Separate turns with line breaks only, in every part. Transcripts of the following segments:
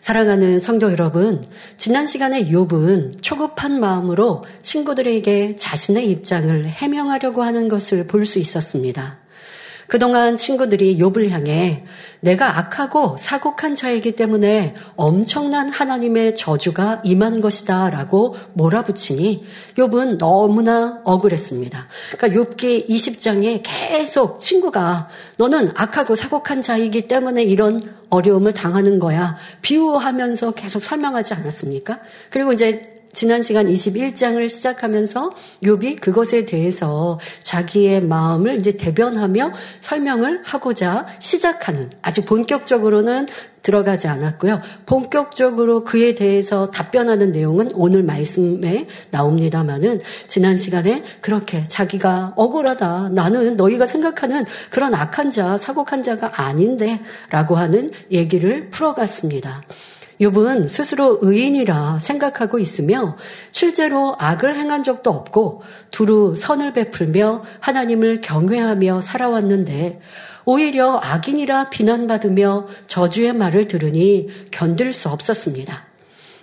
사랑하는 성도 여러분, 지난 시간에 욥은 초급한 마음으로 친구들에게 자신의 입장을 해명하려고 하는 것을 볼 수 있었습니다. 그동안 친구들이 욥을 향해 내가 악하고 사곡한 자이기 때문에 엄청난 하나님의 저주가 임한 것이다라고 몰아붙이니 욥은 너무나 억울했습니다. 그러니까 욥기 20장에 계속 친구가 너는 악하고 사곡한 자이기 때문에 이런 어려움을 당하는 거야. 비유하면서 계속 설명하지 않았습니까? 그리고 이제 지난 시간 21장을 시작하면서 욥이 그것에 대해서 자기의 마음을 이제 대변하며 설명을 하고자 시작하는 아직 본격적으로는 들어가지 않았고요. 본격적으로 그에 대해서 답변하는 내용은 오늘 말씀에 나옵니다만은 지난 시간에 그렇게 자기가 억울하다. 나는 너희가 생각하는 그런 악한 자, 사곡한 자가 아닌데 라고 하는 얘기를 풀어갔습니다. 욥은 스스로 의인이라 생각하고 있으며 실제로 악을 행한 적도 없고 두루 선을 베풀며 하나님을 경외하며 살아왔는데 오히려 악인이라 비난받으며 저주의 말을 들으니 견딜 수 없었습니다.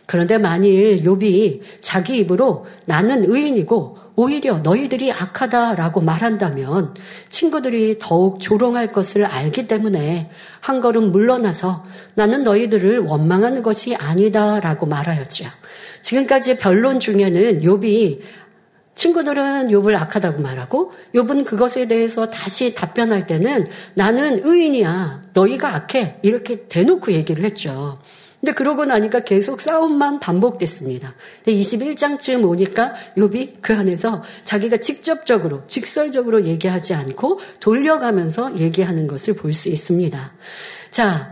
그런데 만일 욥이 자기 입으로 나는 의인이고 오히려 너희들이 악하다라고 말한다면 친구들이 더욱 조롱할 것을 알기 때문에 한 걸음 물러나서 나는 너희들을 원망하는 것이 아니다라고 말하였죠. 지금까지 변론 중에는 욥이 친구들은 욥을 악하다고 말하고 욥은 그것에 대해서 다시 답변할 때는 나는 의인이야. 너희가 악해. 이렇게 대놓고 얘기를 했죠. 근데 그러고 나니까 계속 싸움만 반복됐습니다. 21장쯤 오니까 욥이 그 안에서 자기가 직접적으로 직설적으로 얘기하지 않고 돌려가면서 얘기하는 것을 볼 수 있습니다. 자,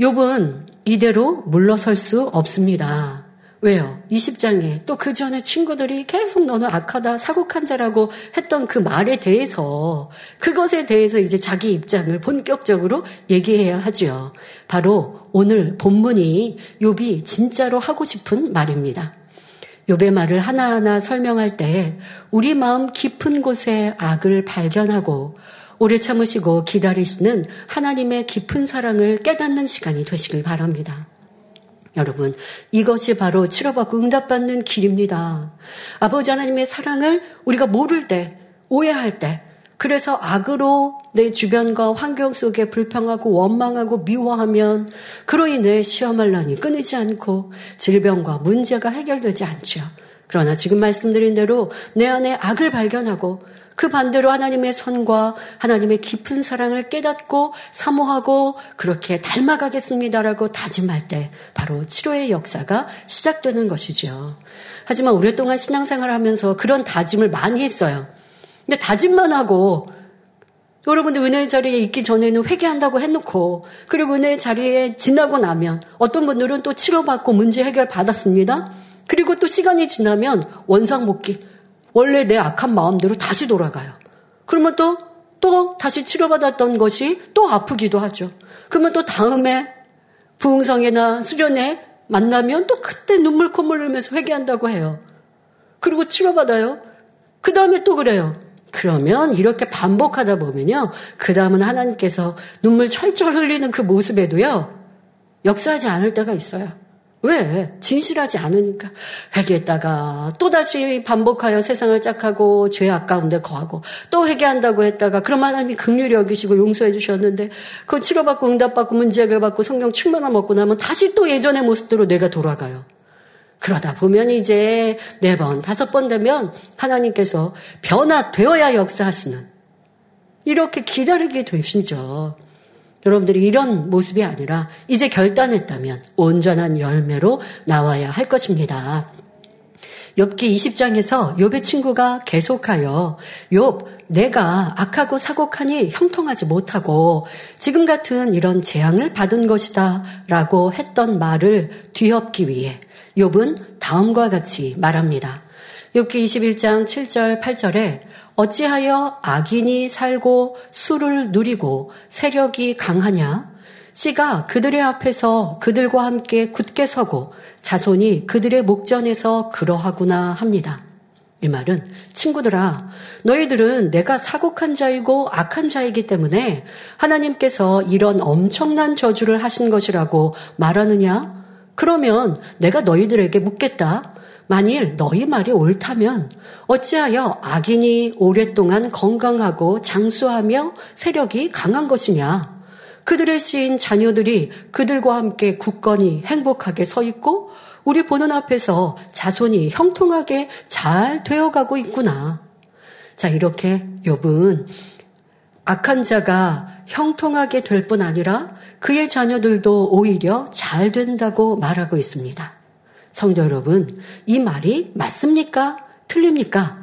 욥은 이대로 물러설 수 없습니다. 왜요? 20장에 또 그 전에 친구들이 계속 너는 악하다, 사곡한 자라고 했던 그 말에 대해서 그것에 대해서 이제 자기 입장을 본격적으로 얘기해야 하죠. 바로 오늘 본문이 욥이 진짜로 하고 싶은 말입니다. 욥의 말을 하나하나 설명할 때 우리 마음 깊은 곳에 악을 발견하고 오래 참으시고 기다리시는 하나님의 깊은 사랑을 깨닫는 시간이 되시길 바랍니다. 여러분, 이것이 바로 치료받고 응답받는 길입니다. 아버지 하나님의 사랑을 우리가 모를 때, 오해할 때, 그래서 악으로 내 주변과 환경 속에 불평하고 원망하고 미워하면 그로 인해 시험할 난이 끊이지 않고 질병과 문제가 해결되지 않죠. 그러나 지금 말씀드린 대로 내 안에 악을 발견하고 그 반대로 하나님의 선과 하나님의 깊은 사랑을 깨닫고 사모하고 그렇게 닮아가겠습니다라고 다짐할 때 바로 치료의 역사가 시작되는 것이죠. 하지만 오랫동안 신앙생활을 하면서 그런 다짐을 많이 했어요. 근데 다짐만 하고 여러분들 은혜의 자리에 있기 전에는 회개한다고 해놓고 그리고 은혜의 자리에 지나고 나면 어떤 분들은 또 치료받고 문제 해결 받았습니다. 그리고 또 시간이 지나면 원상복귀 원래 내 악한 마음대로 다시 돌아가요. 그러면 또, 또 다시 치료받았던 것이 또 아프기도 하죠. 그러면 또 다음에 부흥성이나 수련회 만나면 또 그때 눈물 콧물 흘리면서 회개한다고 해요. 그리고 치료받아요. 그 다음에 또 그래요. 그러면 이렇게 반복하다 보면요. 그 다음은 하나님께서 눈물 철철 흘리는 그 모습에도요. 역사하지 않을 때가 있어요. 왜? 진실하지 않으니까. 회개했다가 또다시 반복하여 세상을 짝하고 죄 아까운데 거하고 또 회개한다고 했다가 그럼 하나님이 극률이 여기시고 용서해 주셨는데 그 치료받고 응답받고 문제 해결받고 성령 충만함 얻고 나면 다시 또 예전의 모습대로 내가 돌아가요. 그러다 보면 이제 네 번, 다섯 번 되면 하나님께서 변화되어야 역사하시는 이렇게 기다리게 되시죠. 여러분들이 이런 모습이 아니라 이제 결단했다면 온전한 열매로 나와야 할 것입니다. 욥기 20장에서 욥의 친구가 계속하여 욥 내가 악하고 사곡하니 형통하지 못하고 지금 같은 이런 재앙을 받은 것이다라고 했던 말을 뒤엎기 위해 욥은 다음과 같이 말합니다. 욥기 21장 7절 8절에 어찌하여 악인이 살고 술을 누리고 세력이 강하냐? 씨가 그들의 앞에서 그들과 함께 굳게 서고 자손이 그들의 목전에서 그러하구나 합니다. 이 말은 친구들아 너희들은 내가 사곡한 자이고 악한 자이기 때문에 하나님께서 이런 엄청난 저주를 하신 것이라고 말하느냐? 그러면 내가 너희들에게 묻겠다. 만일 너희 말이 옳다면 어찌하여 악인이 오랫동안 건강하고 장수하며 세력이 강한 것이냐? 그들의 시인 자녀들이 그들과 함께 굳건히 행복하게 서 있고 우리 보는 앞에서 자손이 형통하게 잘 되어가고 있구나. 자, 이렇게 욥은 악한 자가 형통하게 될 뿐 아니라 그의 자녀들도 오히려 잘 된다고 말하고 있습니다. 성도 여러분, 이 말이 맞습니까? 틀립니까?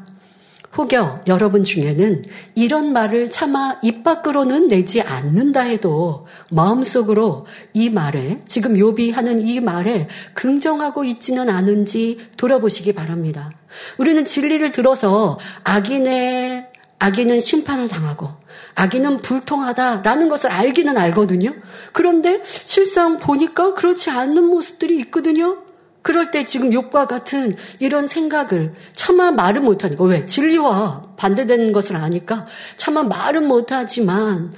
혹여 여러분 중에는 이런 말을 차마 입 밖으로는 내지 않는다 해도 마음속으로 이 말에 지금 요비 하는 이 말에 긍정하고 있지는 않은지 돌아보시기 바랍니다. 우리는 진리를 들어서 악인의 악인은 심판을 당하고 악인은 불통하다라는 것을 알기는 알거든요. 그런데 실상 보니까 그렇지 않는 모습들이 있거든요. 그럴 때 지금 욕과 같은 이런 생각을 차마 말은 못하니까 왜 진리와 반대되는 것을 아니까 차마 말은 못하지만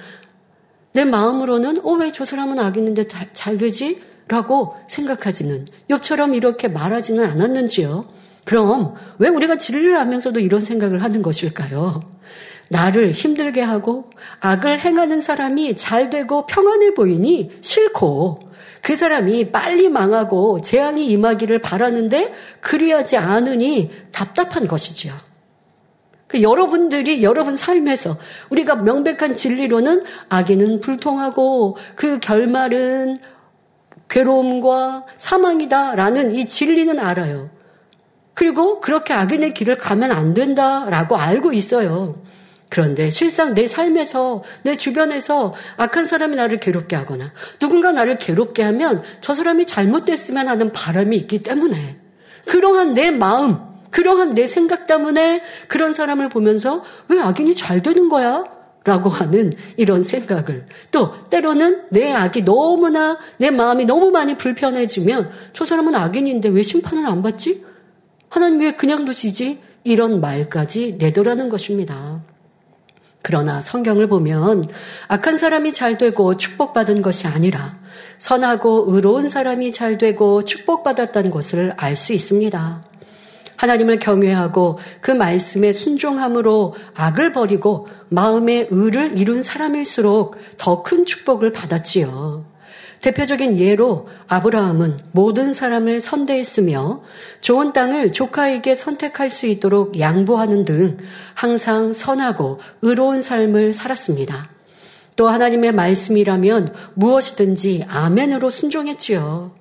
내 마음으로는 어 왜 저 사람은 악인인데 잘 되지? 라고 생각하지는 욕처럼 이렇게 말하지는 않았는지요. 그럼 왜 우리가 진리를 하면서도 이런 생각을 하는 것일까요? 나를 힘들게 하고 악을 행하는 사람이 잘 되고 평안해 보이니 싫고 그 사람이 빨리 망하고 재앙이 임하기를 바라는데 그리하지 않으니 답답한 것이지요. 그 여러분들이 여러분 삶에서 우리가 명백한 진리로는 악인은 불통하고 그 결말은 괴로움과 사망이다라는 이 진리는 알아요. 그리고 그렇게 악인의 길을 가면 안 된다라고 알고 있어요. 그런데 실상 내 삶에서 내 주변에서 악한 사람이 나를 괴롭게 하거나 누군가 나를 괴롭게 하면 저 사람이 잘못됐으면 하는 바람이 있기 때문에 그러한 내 마음, 그러한 내 생각 때문에 그런 사람을 보면서 왜 악인이 잘 되는 거야? 라고 하는 이런 생각을 또 때로는 내 악이 너무나 내 마음이 너무 많이 불편해지면 저 사람은 악인인데 왜 심판을 안 받지? 하나님 왜 그냥 두시지? 이런 말까지 내더라는 것입니다. 그러나 성경을 보면 악한 사람이 잘 되고 축복받은 것이 아니라 선하고 의로운 사람이 잘 되고 축복받았다는 것을 알 수 있습니다. 하나님을 경외하고 그 말씀에 순종함으로 악을 버리고 마음의 의를 이룬 사람일수록 더 큰 축복을 받았지요. 대표적인 예로 아브라함은 모든 사람을 선대했으며 좋은 땅을 조카에게 선택할 수 있도록 양보하는 등 항상 선하고 의로운 삶을 살았습니다. 또 하나님의 말씀이라면 무엇이든지 아멘으로 순종했지요.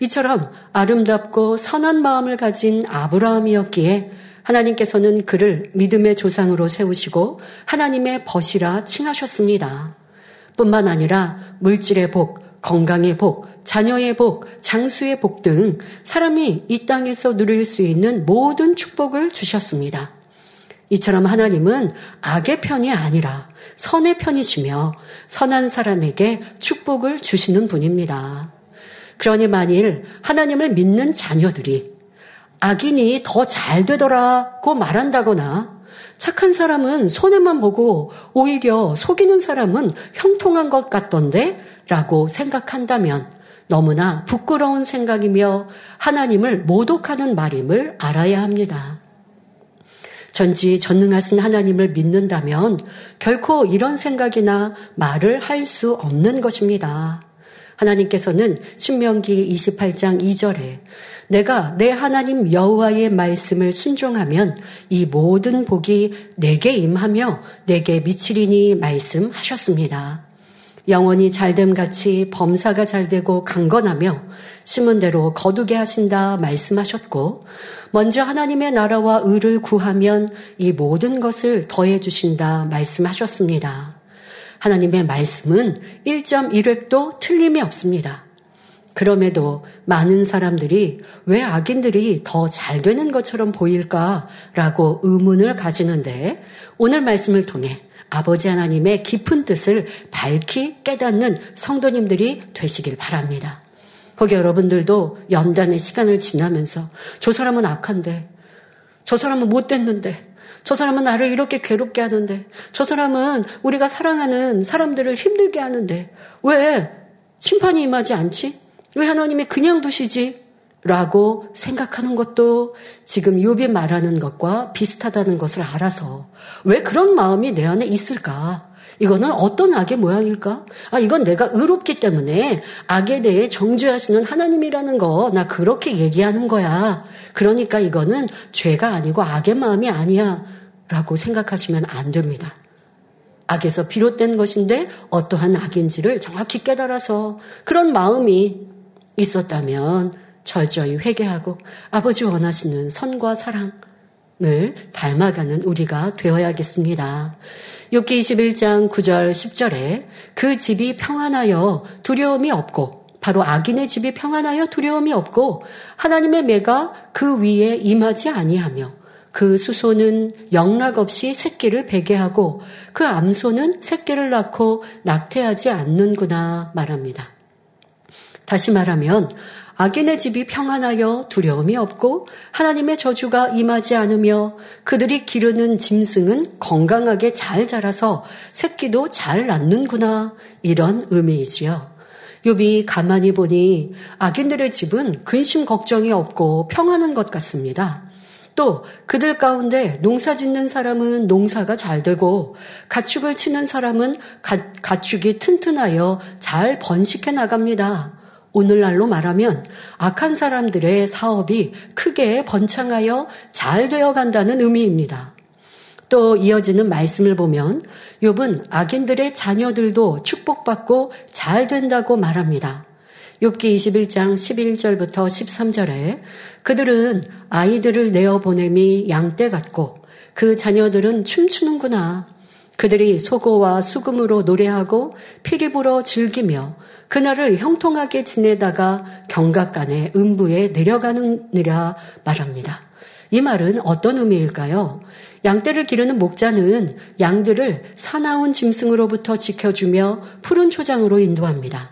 이처럼 아름답고 선한 마음을 가진 아브라함이었기에 하나님께서는 그를 믿음의 조상으로 세우시고 하나님의 벗이라 칭하셨습니다. 뿐만 아니라 물질의 복, 건강의 복, 자녀의 복, 장수의 복 등 사람이 이 땅에서 누릴 수 있는 모든 축복을 주셨습니다. 이처럼 하나님은 악의 편이 아니라 선의 편이시며 선한 사람에게 축복을 주시는 분입니다. 그러니 만일 하나님을 믿는 자녀들이 악인이 더 잘 되더라고 말한다거나 착한 사람은 손해만 보고 오히려 속이는 사람은 형통한 것 같던데 라고 생각한다면 너무나 부끄러운 생각이며 하나님을 모독하는 말임을 알아야 합니다. 전지 전능하신 하나님을 믿는다면 결코 이런 생각이나 말을 할 수 없는 것입니다. 하나님께서는 신명기 28장 2절에 내가 내 하나님 여호와의 말씀을 순종하면 이 모든 복이 내게 임하며 내게 미치리니 말씀하셨습니다. 영원히 잘됨 같이 범사가 잘되고 강건하며 심은 대로 거두게 하신다 말씀하셨고 먼저 하나님의 나라와 의를 구하면 이 모든 것을 더해 주신다 말씀하셨습니다. 하나님의 말씀은 1.1획도 틀림이 없습니다. 그럼에도 많은 사람들이 왜 악인들이 더 잘 되는 것처럼 보일까라고 의문을 가지는데 오늘 말씀을 통해 아버지 하나님의 깊은 뜻을 밝히 깨닫는 성도님들이 되시길 바랍니다. 거기 여러분들도 연단의 시간을 지나면서 저 사람은 악한데, 저 사람은 못됐는데, 저 사람은 나를 이렇게 괴롭게 하는데, 저 사람은 우리가 사랑하는 사람들을 힘들게 하는데, 왜 심판이 임하지 않지? 왜 하나님이 그냥 두시지? 라고 생각하는 것도 지금 욥이 말하는 것과 비슷하다는 것을 알아서 왜 그런 마음이 내 안에 있을까? 이거는 어떤 악의 모양일까? 아, 이건 내가 의롭기 때문에 악에 대해 정죄하시는 하나님이라는 거, 나 그렇게 얘기하는 거야. 그러니까 이거는 죄가 아니고 악의 마음이 아니야. 라고 생각하시면 안 됩니다. 악에서 비롯된 것인데 어떠한 악인지를 정확히 깨달아서 그런 마음이 있었다면 철저히 회개하고 아버지 원하시는 선과 사랑을 닮아가는 우리가 되어야겠습니다. 욥기 21장 9절 10절에 그 집이 평안하여 두려움이 없고 바로 악인의 집이 평안하여 두려움이 없고 하나님의 매가 그 위에 임하지 아니하며 그 수소는 영락 없이 새끼를 베게 하고 그 암소는 새끼를 낳고 낙태하지 않는구나 말합니다. 다시 말하면 악인의 집이 평안하여 두려움이 없고 하나님의 저주가 임하지 않으며 그들이 기르는 짐승은 건강하게 잘 자라서 새끼도 잘 낳는구나 이런 의미이지요. 욥이 가만히 보니 악인들의 집은 근심 걱정이 없고 평안한 것 같습니다. 또 그들 가운데 농사 짓는 사람은 농사가 잘 되고 가축을 치는 사람은 가, 가축이 튼튼하여 잘 번식해 나갑니다. 오늘날로 말하면 악한 사람들의 사업이 크게 번창하여 잘 되어 간다는 의미입니다. 또 이어지는 말씀을 보면 욥은 악인들의 자녀들도 축복받고 잘 된다고 말합니다. 욥기 21장 11절부터 13절에 그들은 아이들을 내어 보냄이 양떼 같고 그 자녀들은 춤추는구나. 그들이 소고와 수금으로 노래하고 피리 불어 즐기며 그날을 형통하게 지내다가 경각간에 음부에 내려가느니라 말합니다. 이 말은 어떤 의미일까요? 양떼를 기르는 목자는 양들을 사나운 짐승으로부터 지켜주며 푸른 초장으로 인도합니다.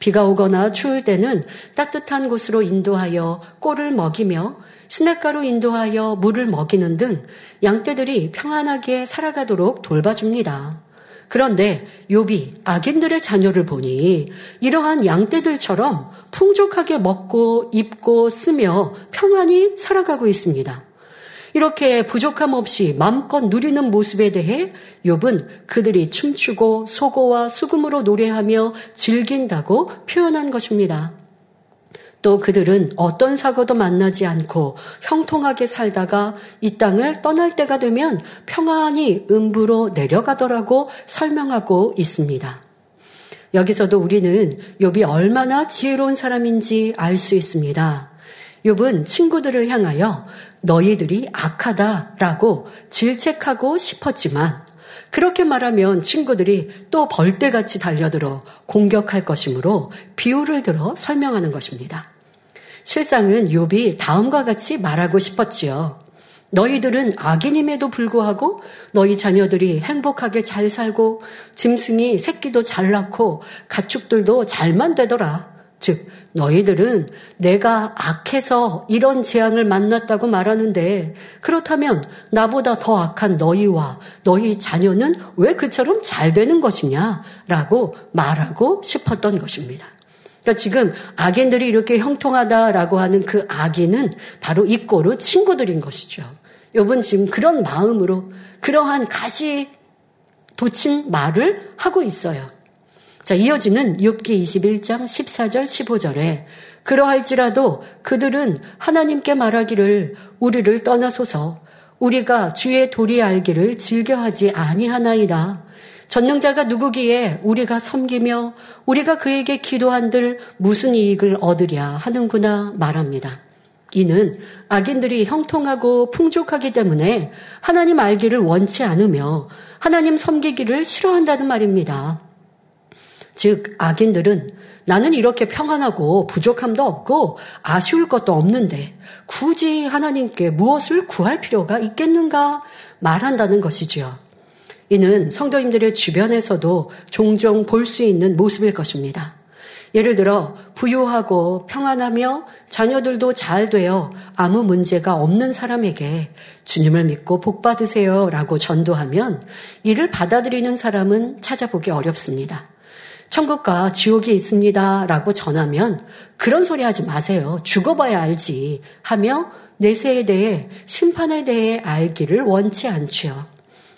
비가 오거나 추울 때는 따뜻한 곳으로 인도하여 꼴을 먹이며 시냇가로 인도하여 물을 먹이는 등 양떼들이 평안하게 살아가도록 돌봐줍니다. 그런데 욥이 악인들의 자녀를 보니 이러한 양떼들처럼 풍족하게 먹고 입고 쓰며 평안히 살아가고 있습니다. 이렇게 부족함 없이 마음껏 누리는 모습에 대해 욥은 그들이 춤추고 소고와 수금으로 노래하며 즐긴다고 표현한 것입니다. 또 그들은 어떤 사고도 만나지 않고 형통하게 살다가 이 땅을 떠날 때가 되면 평안히 음부로 내려가더라고 설명하고 있습니다. 여기서도 우리는 욥이 얼마나 지혜로운 사람인지 알 수 있습니다. 욥은 친구들을 향하여 너희들이 악하다라고 질책하고 싶었지만 그렇게 말하면 친구들이 또 벌떼같이 달려들어 공격할 것이므로 비유를 들어 설명하는 것입니다. 실상은 욥이 다음과 같이 말하고 싶었지요. 너희들은 악인임에도 불구하고 너희 자녀들이 행복하게 잘 살고 짐승이 새끼도 잘 낳고 가축들도 잘만 되더라. 즉 너희들은 내가 악해서 이런 재앙을 만났다고 말하는데 그렇다면 나보다 더 악한 너희와 너희 자녀는 왜 그처럼 잘 되는 것이냐라고 말하고 싶었던 것입니다. 그러니까 지금 악인들이 이렇게 형통하다라고 하는 그 악인은 바로 이 꼬르 친구들인 것이죠. 여러분 지금 그런 마음으로 그러한 가시 돋친 말을 하고 있어요. 자, 이어지는 욥기 21장 14절 15절에 그러할지라도 그들은 하나님께 말하기를 우리를 떠나소서 우리가 주의 도리 알기를 즐겨하지 아니하나이다. 전능자가 누구기에 우리가 섬기며 우리가 그에게 기도한들 무슨 이익을 얻으랴 하는구나 말합니다. 이는 악인들이 형통하고 풍족하기 때문에 하나님 알기를 원치 않으며 하나님 섬기기를 싫어한다는 말입니다. 즉, 악인들은 나는 이렇게 평안하고 부족함도 없고 아쉬울 것도 없는데 굳이 하나님께 무엇을 구할 필요가 있겠는가 말한다는 것이지요. 이는 성도님들의 주변에서도 종종 볼 수 있는 모습일 것입니다. 예를 들어 부유하고 평안하며 자녀들도 잘 되어 아무 문제가 없는 사람에게 주님을 믿고 복 받으세요 라고 전도하면 이를 받아들이는 사람은 찾아보기 어렵습니다. 천국과 지옥이 있습니다. 라고 전하면 그런 소리 하지 마세요. 죽어봐야 알지. 하며 내세에 대해 심판에 대해 알기를 원치 않지요.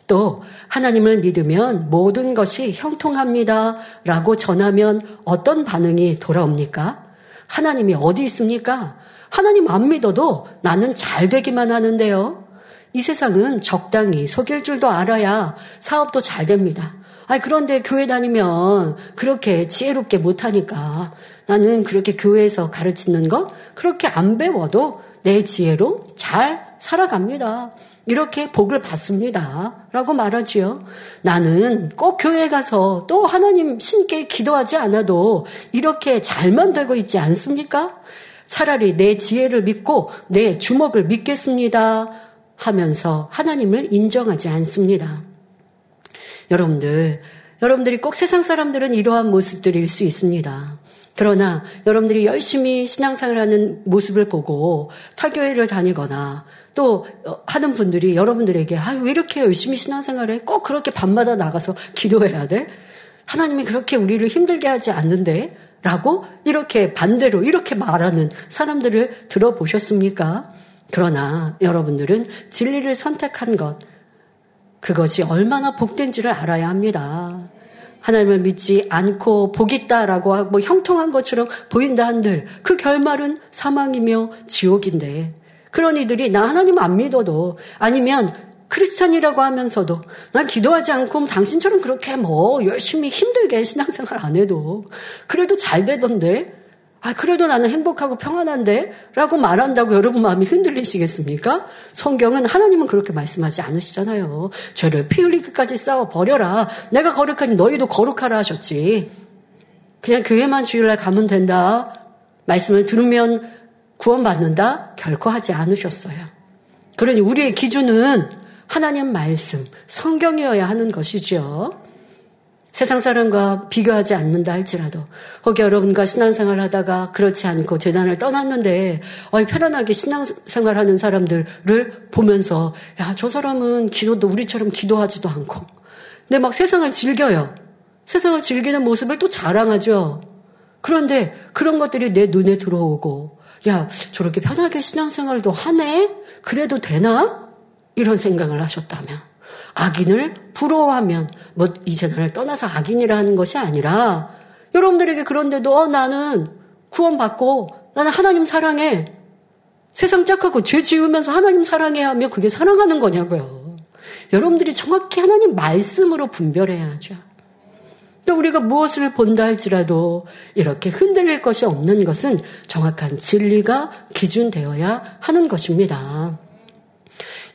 또 하나님을 믿으면 모든 것이 형통합니다. 라고 전하면 어떤 반응이 돌아옵니까? 하나님이 어디 있습니까? 하나님 안 믿어도 나는 잘 되기만 하는데요. 이 세상은 적당히 속일 줄도 알아야 사업도 잘 됩니다. 아 그런데 교회 다니면 그렇게 지혜롭게 못하니까 나는 그렇게 교회에서 가르치는 거 그렇게 안 배워도 내 지혜로 잘 살아갑니다. 이렇게 복을 받습니다. 라고 말하지요. 나는 꼭 교회 가서 또 하나님 신께 기도하지 않아도 이렇게 잘만 되고 있지 않습니까? 차라리 내 지혜를 믿고 내 주먹을 믿겠습니다. 하면서 하나님을 인정하지 않습니다. 여러분들, 여러분들이 꼭 세상 사람들은 이러한 모습들일 수 있습니다. 그러나 여러분들이 열심히 신앙생활 하는 모습을 보고 타교회를 다니거나 또 하는 분들이 여러분들에게 아, 왜 이렇게 열심히 신앙생활해? 꼭 그렇게 밤마다 나가서 기도해야 돼? 하나님이 그렇게 우리를 힘들게 하지 않는데? 라고 이렇게 반대로 이렇게 말하는 사람들을 들어보셨습니까? 그러나 여러분들은 진리를 선택한 것, 그것이 얼마나 복된지를 알아야 합니다. 하나님을 믿지 않고 복 있다라고 하고 뭐 형통한 것처럼 보인다 한들 그 결말은 사망이며 지옥인데 그런 이들이 나 하나님 안 믿어도 아니면 크리스찬이라고 하면서도 난 기도하지 않고 뭐 당신처럼 그렇게 뭐 열심히 힘들게 신앙생활 안 해도 그래도 잘 되던데 아, 그래도 나는 행복하고 평안한데? 라고 말한다고 여러분 마음이 흔들리시겠습니까? 성경은 하나님은 그렇게 말씀하지 않으시잖아요. 죄를 피 흘리기까지 싸워 버려라. 내가 거룩하니 너희도 거룩하라 하셨지. 그냥 교회만 주일날 가면 된다. 말씀을 들으면 구원받는다? 결코 하지 않으셨어요. 그러니 우리의 기준은 하나님 말씀, 성경이어야 하는 것이죠. 세상 사람과 비교하지 않는다 할지라도 혹 여러분과 신앙생활 하다가 그렇지 않고 재단을 떠났는데 어이 편안하게 신앙생활 하는 사람들을 보면서 야 저 사람은 기도도 우리처럼 기도하지도 않고 근데 막 세상을 즐겨요. 세상을 즐기는 모습을 또 자랑하죠. 그런데 그런 것들이 내 눈에 들어오고 야 저렇게 편하게 신앙생활도 하네? 그래도 되나? 이런 생각을 하셨다면 악인을 부러워하면 뭐 이제 나를 떠나서 악인이라 하는 것이 아니라 여러분들에게 그런데도 어, 나는 구원받고 나는 하나님 사랑해. 세상 짝하고 죄 지으면서 하나님 사랑해 하며 그게 사랑하는 거냐고요. 여러분들이 정확히 하나님 말씀으로 분별해야죠. 또 우리가 무엇을 본다 할지라도 이렇게 흔들릴 것이 없는 것은 정확한 진리가 기준되어야 하는 것입니다.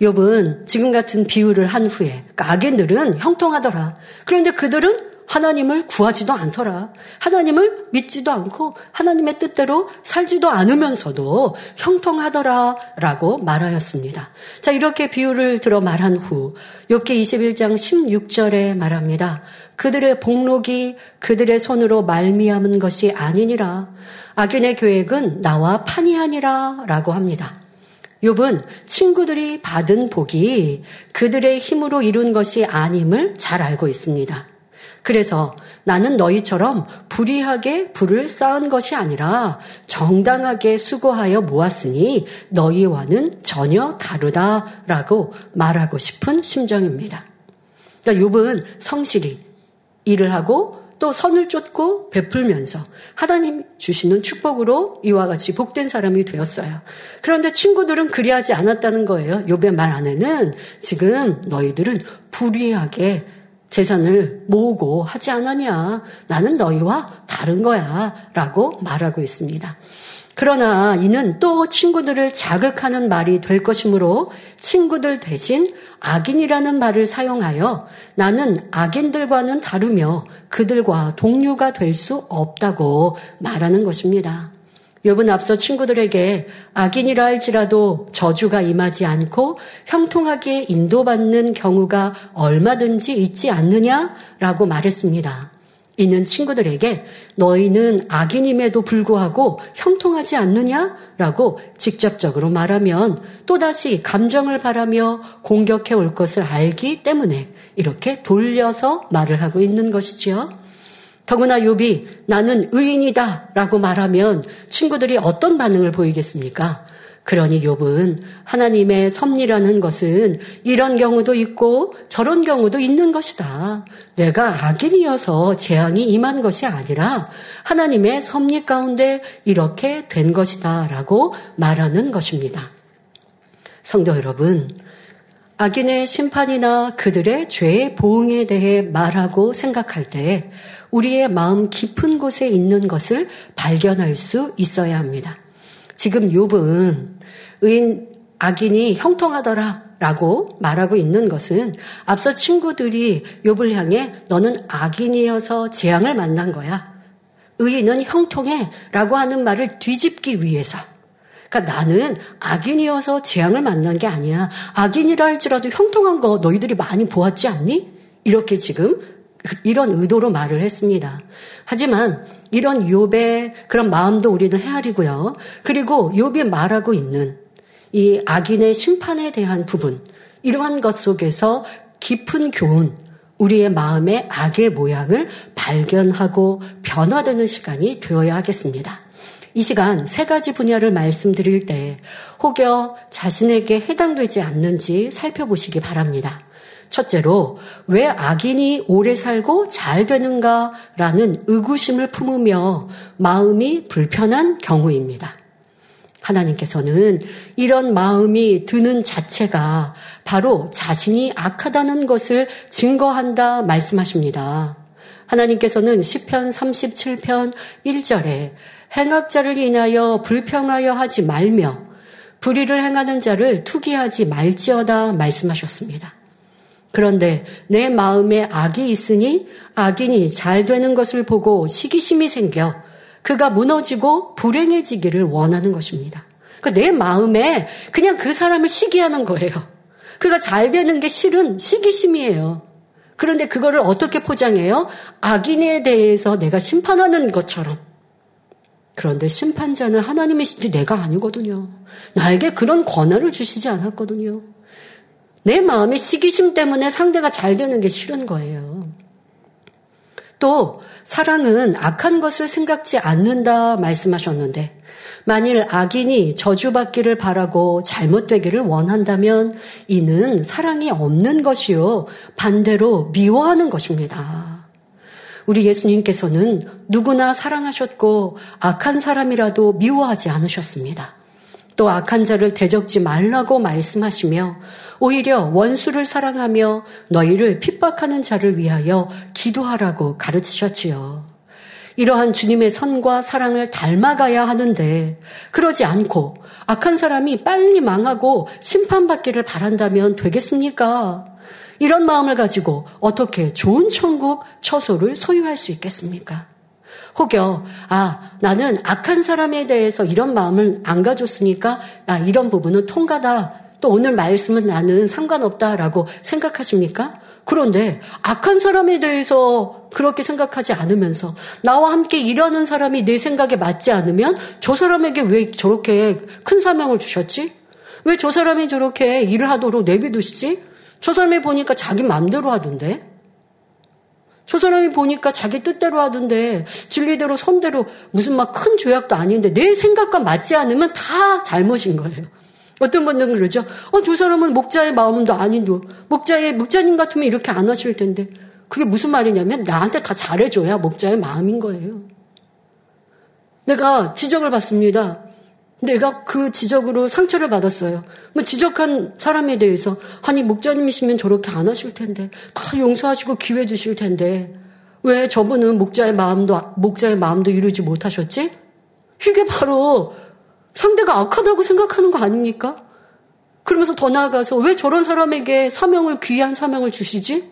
욥은 지금 같은 비유를 한 후에 그러니까 악인들은 형통하더라. 그런데 그들은 하나님을 구하지도 않더라. 하나님을 믿지도 않고 하나님의 뜻대로 살지도 않으면서도 형통하더라 라고 말하였습니다. 자, 이렇게 비유를 들어 말한 후 욥기 21장 16절에 말합니다. 그들의 복록이 그들의 손으로 말미암은 것이 아니니라. 악인의 계획은 나와 판이하니라 라고 합니다. 욥은 친구들이 받은 복이 그들의 힘으로 이룬 것이 아님을 잘 알고 있습니다. 그래서 나는 너희처럼 불의하게 불을 쌓은 것이 아니라 정당하게 수고하여 모았으니 너희와는 전혀 다르다라고 말하고 싶은 심정입니다. 그러니까 욥은 성실히 일을 하고 또 선을 쫓고 베풀면서 하나님 주시는 축복으로 이와 같이 복된 사람이 되었어요. 그런데 친구들은 그리하지 않았다는 거예요. 욥의 말 안에는 지금 너희들은 불의하게 재산을 모으고 하지 않았냐. 나는 너희와 다른 거야. 라고 말하고 있습니다. 그러나 이는 또 친구들을 자극하는 말이 될 것이므로 친구들 대신 악인이라는 말을 사용하여 나는 악인들과는 다르며 그들과 동료가 될 수 없다고 말하는 것입니다. 욥은 앞서 친구들에게 악인이라 할지라도 저주가 임하지 않고 형통하게 인도받는 경우가 얼마든지 있지 않느냐라고 말했습니다. 이는 친구들에게 너희는 악인임에도 불구하고 형통하지 않느냐라고 직접적으로 말하면 또다시 감정을 바라며 공격해 올 것을 알기 때문에 이렇게 돌려서 말을 하고 있는 것이지요. 더구나 욥이 나는 의인이다라고 말하면 친구들이 어떤 반응을 보이겠습니까? 그러니 욥은 하나님의 섭리라는 것은 이런 경우도 있고 저런 경우도 있는 것이다. 내가 악인이어서 재앙이 임한 것이 아니라 하나님의 섭리 가운데 이렇게 된 것이다라고 말하는 것입니다. 성도 여러분, 악인의 심판이나 그들의 죄의 보응에 대해 말하고 생각할 때 우리의 마음 깊은 곳에 있는 것을 발견할 수 있어야 합니다. 지금 욥은 의인 악인이 형통하더라라고 말하고 있는 것은 앞서 친구들이 욥을 향해 너는 악인이어서 재앙을 만난 거야. 의인은 형통해라고 하는 말을 뒤집기 위해서 그러니까 나는 악인이어서 재앙을 만난 게 아니야. 악인이라 할지라도 형통한 거 너희들이 많이 보았지 않니? 이렇게 지금 이런 의도로 말을 했습니다. 하지만 이런 욥의 그런 마음도 우리는 헤아리고요. 그리고 욥이 말하고 있는 이 악인의 심판에 대한 부분, 이러한 것 속에서 깊은 교훈, 우리의 마음의 악의 모양을 발견하고 변화되는 시간이 되어야 하겠습니다. 이 시간 세 가지 분야를 말씀드릴 때 혹여 자신에게 해당되지 않는지 살펴보시기 바랍니다. 첫째로 왜 악인이 오래 살고 잘 되는가라는 의구심을 품으며 마음이 불편한 경우입니다. 하나님께서는 이런 마음이 드는 자체가 바로 자신이 악하다는 것을 증거한다 말씀하십니다. 하나님께서는 10편 37편 1절에 행악자를 인하여 불평하여 하지 말며 불의를 행하는 자를 투기하지 말지어다 말씀하셨습니다. 그런데 내 마음에 악이 있으니 악인이 잘 되는 것을 보고 시기심이 생겨 그가 무너지고 불행해지기를 원하는 것입니다. 그러니까 내 마음에 그냥 그 사람을 시기하는 거예요. 그가 잘 되는 게 실은 시기심이에요. 그런데 그거를 어떻게 포장해요? 악인에 대해서 내가 심판하는 것처럼. 그런데 심판자는 하나님이신지 내가 아니거든요. 나에게 그런 권한을 주시지 않았거든요. 내 마음의 시기심 때문에 상대가 잘 되는 게 싫은 거예요. 또 사랑은 악한 것을 생각지 않는다 말씀하셨는데 만일 악인이 저주받기를 바라고 잘못되기를 원한다면 이는 사랑이 없는 것이요 반대로 미워하는 것입니다. 우리 예수님께서는 누구나 사랑하셨고 악한 사람이라도 미워하지 않으셨습니다. 또 악한 자를 대적지 말라고 말씀하시며 오히려 원수를 사랑하며 너희를 핍박하는 자를 위하여 기도하라고 가르치셨지요. 이러한 주님의 선과 사랑을 닮아가야 하는데 그러지 않고 악한 사람이 빨리 망하고 심판받기를 바란다면 되겠습니까? 이런 마음을 가지고 어떻게 좋은 천국 처소를 소유할 수 있겠습니까? 혹여, 아, 나는 악한 사람에 대해서 이런 마음을 안 가졌으니까, 아, 이런 부분은 통과다. 또 오늘 말씀은 나는 상관없다라고 생각하십니까? 그런데 악한 사람에 대해서 그렇게 생각하지 않으면서 나와 함께 일하는 사람이 내 생각에 맞지 않으면 저 사람에게 왜 저렇게 큰 사명을 주셨지? 왜 저 사람이 저렇게 일을 하도록 내비두시지? 저 사람이 보니까 자기 마음대로 하던데. 저 사람이 보니까 자기 뜻대로 하던데 진리대로 선대로 무슨 막 큰 조약도 아닌데 내 생각과 맞지 않으면 다 잘못인 거예요. 어떤 분들은 그러죠. 어, 저 사람은 목자의 마음도 아닌데 목자의 목자님 같으면 이렇게 안 하실 텐데 그게 무슨 말이냐면 나한테 다 잘해줘야 목자의 마음인 거예요. 내가 지적을 받습니다. 내가 그 지적으로 상처를 받았어요. 뭐 지적한 사람에 대해서 아니 목자님이시면 저렇게 안 하실 텐데 다 용서하시고 기회 주실 텐데 왜 저분은 목자의 마음도 목자의 마음도 이루지 못하셨지? 이게 바로 상대가 악하다고 생각하는 거 아닙니까? 그러면서 더 나아가서 왜 저런 사람에게 사명을 귀한 사명을 주시지?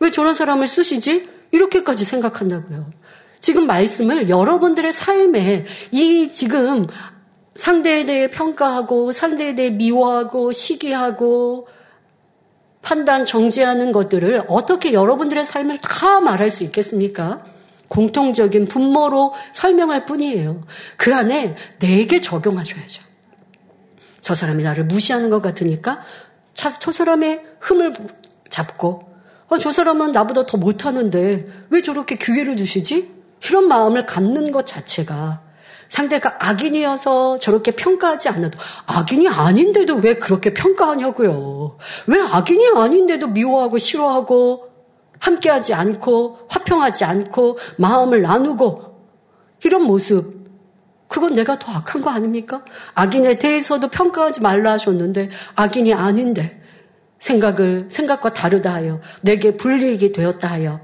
왜 저런 사람을 쓰시지? 이렇게까지 생각한다고요. 지금 말씀을 여러분들의 삶에 이 지금 상대에 대해 평가하고 상대에 대해 미워하고 시기하고 판단 정지하는 것들을 어떻게 여러분들의 삶을 다 말할 수 있겠습니까? 공통적인 분모로 설명할 뿐이에요. 그 안에 내게 적용하셔야죠. 저 사람이 나를 무시하는 것 같으니까 저 사람의 흠을 잡고 아, 저 사람은 나보다 더 못하는데 왜 저렇게 기회를 주시지? 이런 마음을 갖는 것 자체가 상대가 악인이어서 저렇게 평가하지 않아도 악인이 아닌데도 왜 그렇게 평가하냐고요. 왜 악인이 아닌데도 미워하고 싫어하고 함께하지 않고 화평하지 않고 마음을 나누고 이런 모습 그건 내가 더 악한 거 아닙니까? 악인에 대해서도 평가하지 말라 하셨는데 악인이 아닌데 생각을 생각과 다르다 하여 내게 불리익이 되었다 하여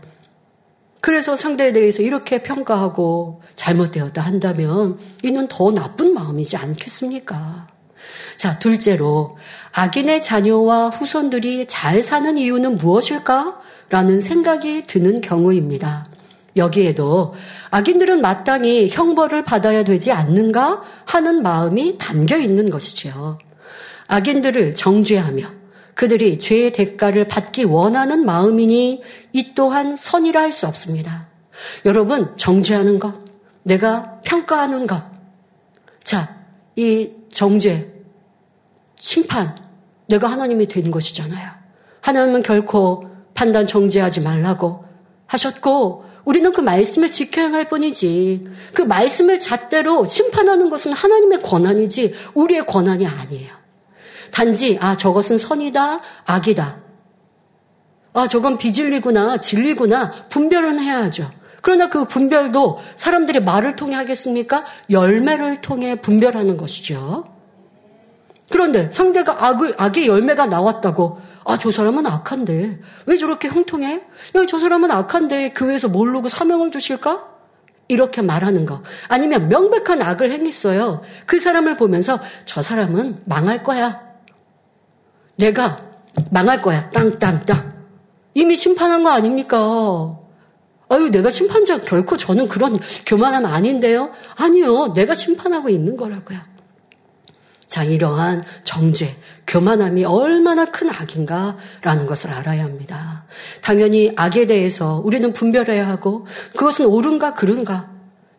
그래서 상대에 대해서 이렇게 평가하고 잘못되었다 한다면 이는 더 나쁜 마음이지 않겠습니까? 자, 둘째로 악인의 자녀와 후손들이 잘 사는 이유는 무엇일까? 라는 생각이 드는 경우입니다. 여기에도 악인들은 마땅히 형벌을 받아야 되지 않는가 하는 마음이 담겨 있는 것이죠. 악인들을 정죄하며 그들이 죄의 대가를 받기 원하는 마음이니 이 또한 선이라 할 수 없습니다. 여러분, 정죄하는 것, 내가 평가하는 것. 자, 이 정죄, 심판, 내가 하나님이 되는 것이잖아요. 하나님은 결코 판단 정죄하지 말라고 하셨고, 우리는 그 말씀을 지켜야 할 뿐이지. 그 말씀을 잣대로 심판하는 것은 하나님의 권한이지, 우리의 권한이 아니에요. 단지 아 저것은 선이다 악이다. 아 저건 비진리구나 진리구나 분별은 해야죠. 그러나 그 분별도 사람들이 말을 통해 하겠습니까? 열매를 통해 분별하는 것이죠. 그런데 상대가 악을, 악의 열매가 나왔다고, 아, 저 사람은 악한데, 왜 저렇게 형통해? 야, 저 사람은 악한데, 교회에서 모르고 사명을 주실까? 이렇게 말하는 거. 아니면 명백한 악을 행했어요. 그 사람을 보면서, 저 사람은 망할 거야. 내가 망할 거야. 땅땅땅. 이미 심판한 거 아닙니까? 아유, 내가 심판자 결코 저는 그런 교만함 아닌데요? 아니요. 내가 심판하고 있는 거라고요. 자, 이러한 정죄, 교만함이 얼마나 큰 악인가라는 것을 알아야 합니다. 당연히 악에 대해서 우리는 분별해야 하고 그것은 옳은가 그른가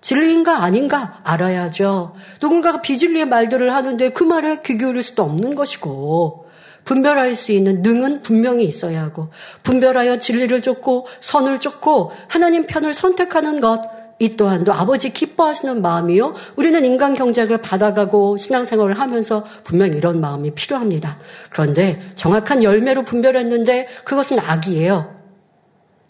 진리인가 아닌가 알아야죠. 누군가가 비진리의 말들을 하는데 그 말에 귀 기울일 수도 없는 것이고 분별할 수 있는 능은 분명히 있어야 하고 분별하여 진리를 쫓고 선을 쫓고 하나님 편을 선택하는 것 이 또한도 아버지 기뻐하시는 마음이요. 우리는 인간 경작을 받아가고 신앙생활을 하면서 분명히 이런 마음이 필요합니다. 그런데 정확한 열매로 분별했는데 그것은 악이에요.